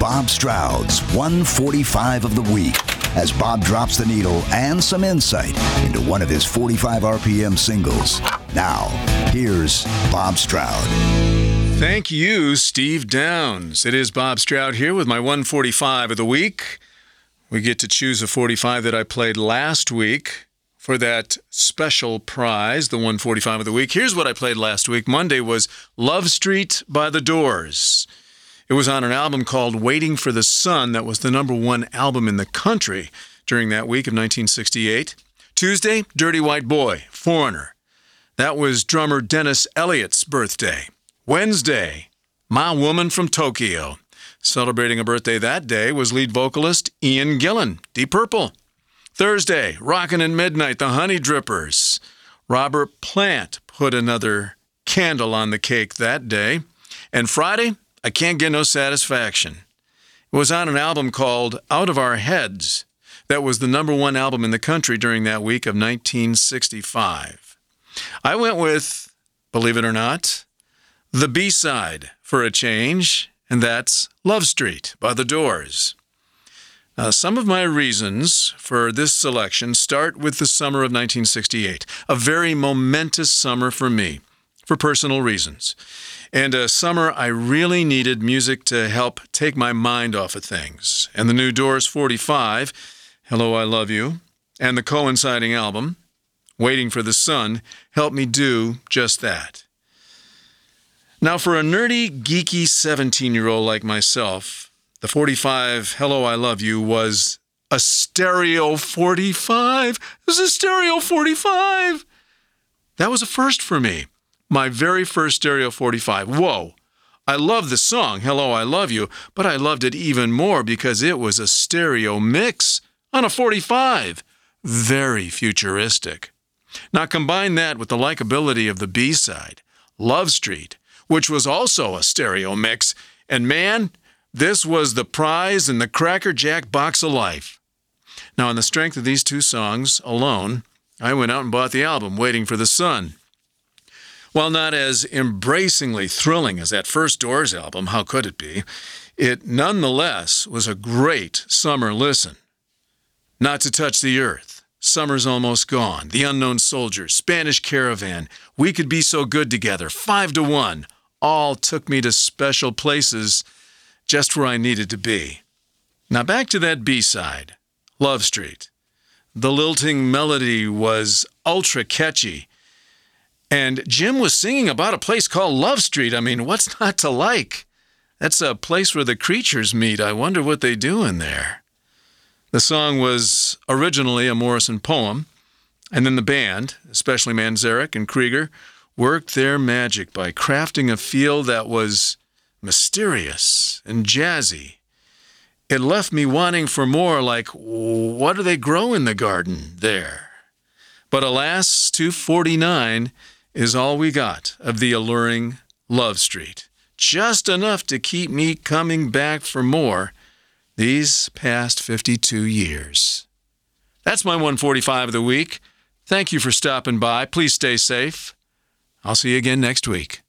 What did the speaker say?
Bob Stroud's 145 of the week as Bob drops the needle and some insight into one of his 45 RPM singles. Now, here's Bob Stroud. Thank you, Steve Downs. It is Bob Stroud here with my 145 of the week. We get to choose a 45 that I played last week for that special prize, the 145 of the week. Here's what I played last week. Monday was Love Street by the Doors. It was on an album called Waiting for the Sun that was the number one album in the country during that week of 1968. Tuesday, Dirty White Boy, Foreigner. That was drummer Dennis Elliott's birthday. Wednesday, My Woman from Tokyo. Celebrating a birthday that day was lead vocalist Ian Gillan, Deep Purple. Thursday, Rockin' at Midnight, the Honey Drippers. Robert Plant put another candle on the cake that day. And Friday, I Can't Get No Satisfaction. It was on an album called Out of Our Heads. That was the number one album in the country during that week of 1965. I went with, believe it or not, the B side for a change, and that's Love Street by The Doors. Now, some of my reasons for this selection start with the summer of 1968, a very momentous summer for me, for personal reasons and a summer I really needed music to help take my mind off of things. And the new Doors 45, Hello, I Love You, and the coinciding album, Waiting for the Sun, helped me do just that. Now, for a nerdy, geeky 17 year old like myself, the 45 Hello, I Love You was a stereo 45. It was a stereo 45. That was a first for me my very first Stereo 45. Whoa! I love the song, Hello, I Love You, but I loved it even more because it was a stereo mix on a 45. Very futuristic. Now combine that with the likability of the B side, Love Street, which was also a stereo mix, and man, this was the prize in the Cracker Jack box of life. Now, on the strength of these two songs alone, I went out and bought the album, Waiting for the Sun. While not as embracingly thrilling as that first Doors album, how could it be? It nonetheless was a great summer listen. Not to Touch the Earth, Summer's Almost Gone, The Unknown Soldier, Spanish Caravan, We Could Be So Good Together, Five to One, all took me to special places just where I needed to be. Now back to that B side, Love Street. The lilting melody was ultra catchy and Jim was singing about a place called Love Street. I mean, what's not to like? That's a place where the creatures meet. I wonder what they do in there. The song was originally a Morrison poem, and then the band, especially Manzarek and Krieger, worked their magic by crafting a feel that was mysterious and jazzy. It left me wanting for more, like, what do they grow in the garden there? But alas, 249 is all we got of the alluring Love Street. Just enough to keep me coming back for more these past 52 years. That's my 145 of the week. Thank you for stopping by. Please stay safe. I'll see you again next week.